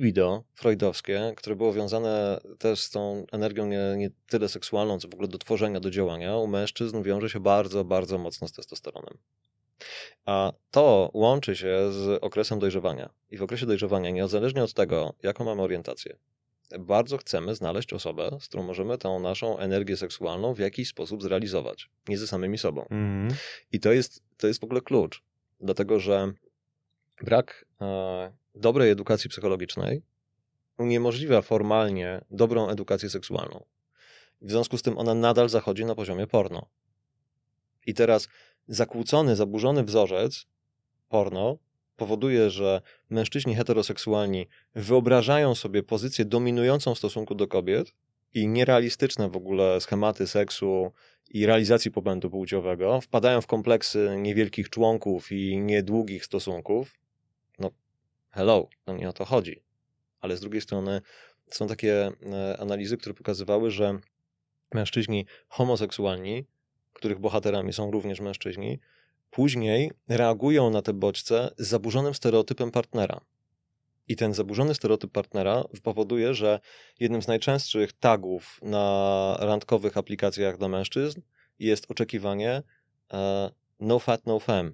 libido freudowskie, które było wiązane też z tą energią nie, nie tyle seksualną, co w ogóle do tworzenia, do działania, u mężczyzn wiąże się bardzo, bardzo mocno z testosteronem. A to łączy się z okresem dojrzewania. I w okresie dojrzewania, niezależnie od tego, jaką mamy orientację, bardzo chcemy znaleźć osobę, z którą możemy tą naszą energię seksualną w jakiś sposób zrealizować, nie ze samymi sobą. Mhm. I to jest, to jest w ogóle klucz, dlatego że brak e, dobrej edukacji psychologicznej uniemożliwia formalnie dobrą edukację seksualną. W związku z tym ona nadal zachodzi na poziomie porno. I teraz zakłócony, zaburzony wzorzec porno powoduje, że mężczyźni heteroseksualni wyobrażają sobie pozycję dominującą w stosunku do kobiet i nierealistyczne w ogóle schematy seksu i realizacji popędu płciowego, wpadają w kompleksy niewielkich członków i niedługich stosunków. No, hello, to nie o to chodzi. Ale z drugiej strony są takie e, analizy, które pokazywały, że mężczyźni homoseksualni, których bohaterami są również mężczyźni, później reagują na te bodźce z zaburzonym stereotypem partnera. I ten zaburzony stereotyp partnera powoduje, że jednym z najczęstszych tagów na randkowych aplikacjach dla mężczyzn jest oczekiwanie e, no fat, no femme,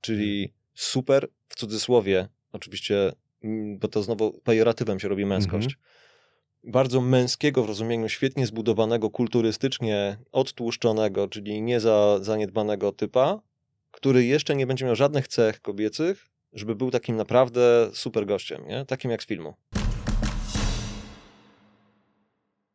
czyli super w cudzysłowie, oczywiście, mm, bo to znowu pejoratywem się robi męskość. Mhm. Bardzo męskiego w rozumieniu świetnie zbudowanego, kulturystycznie odtłuszczonego, czyli nie za zaniedbanego typa, który jeszcze nie będzie miał żadnych cech kobiecych, żeby był takim naprawdę super gościem, nie? takim jak z filmu.